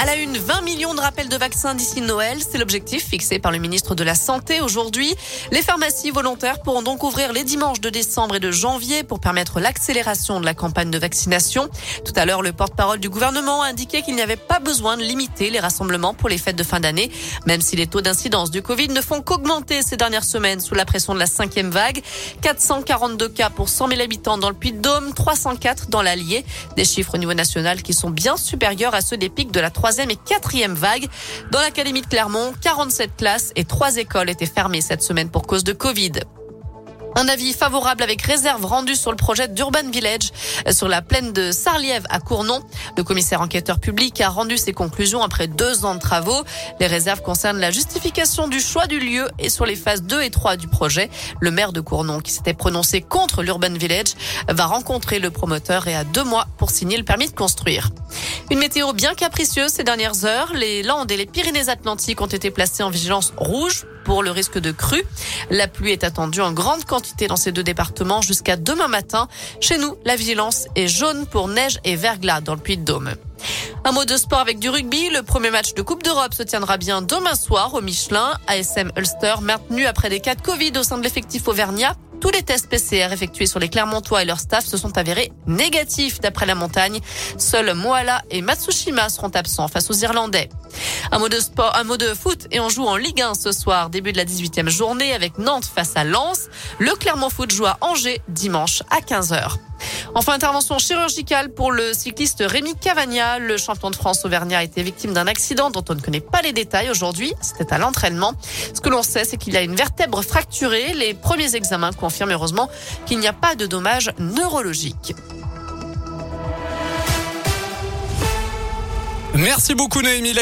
À la une, 20 millions de rappels de vaccins d'ici Noël. C'est l'objectif fixé par le ministre de la Santé aujourd'hui. Les pharmacies volontaires pourront donc ouvrir les dimanches de décembre et de janvier pour permettre l'accélération de la campagne de vaccination. Tout à l'heure, le porte-parole du gouvernement a indiqué qu'il n'y avait pas besoin de limiter les rassemblements pour les fêtes de fin d'année, même si les taux d'incidence du Covid ne font qu'augmenter ces dernières semaines sous la pression de la cinquième vague. 442 cas pour 100 000 habitants dans le Puy-de-Dôme, 304 dans l'Allier. Des chiffres au niveau national qui sont bien supérieurs à ceux des pics de la troisième troisième et quatrième vague. Dans l'académie de Clermont, 47 classes et trois écoles étaient fermées cette semaine pour cause de Covid. Un avis favorable avec réserve rendu sur le projet d'Urban Village sur la plaine de Sarliève à Cournon. Le commissaire enquêteur public a rendu ses conclusions après deux ans de travaux. Les réserves concernent la justification du choix du lieu et sur les phases 2 et 3 du projet. Le maire de Cournon, qui s'était prononcé contre l'Urban Village, va rencontrer le promoteur et a deux mois pour signer le permis de construire. Une météo bien capricieuse ces dernières heures. Les Landes et les Pyrénées-Atlantiques ont été placées en vigilance rouge pour le risque de crue. La pluie est attendue en grande quantité dans ces deux départements jusqu'à demain matin. Chez nous, la vigilance est jaune pour neige et verglas dans le Puy-de-Dôme. Un mot de sport avec du rugby. Le premier match de Coupe d'Europe se tiendra bien demain soir au Michelin. ASM Ulster maintenu après des cas de Covid au sein de l'effectif auvergnat. Tous les tests PCR effectués sur les Clermontois et leur staff se sont avérés négatifs d'après la montagne. Seuls Moala et Matsushima seront absents face aux Irlandais. Un mot de sport, un mot de foot et on joue en Ligue 1 ce soir, début de la 18e journée avec Nantes face à Lens. Le Clermont Foot joue à Angers dimanche à 15h. Enfin, intervention chirurgicale pour le cycliste Rémi Cavagna. Le champion de France Auvergnat a été victime d'un accident dont on ne connaît pas les détails aujourd'hui. C'était à l'entraînement. Ce que l'on sait, c'est qu'il a une vertèbre fracturée. Les premiers examens confirment heureusement qu'il n'y a pas de dommages neurologiques. Merci beaucoup Noémie.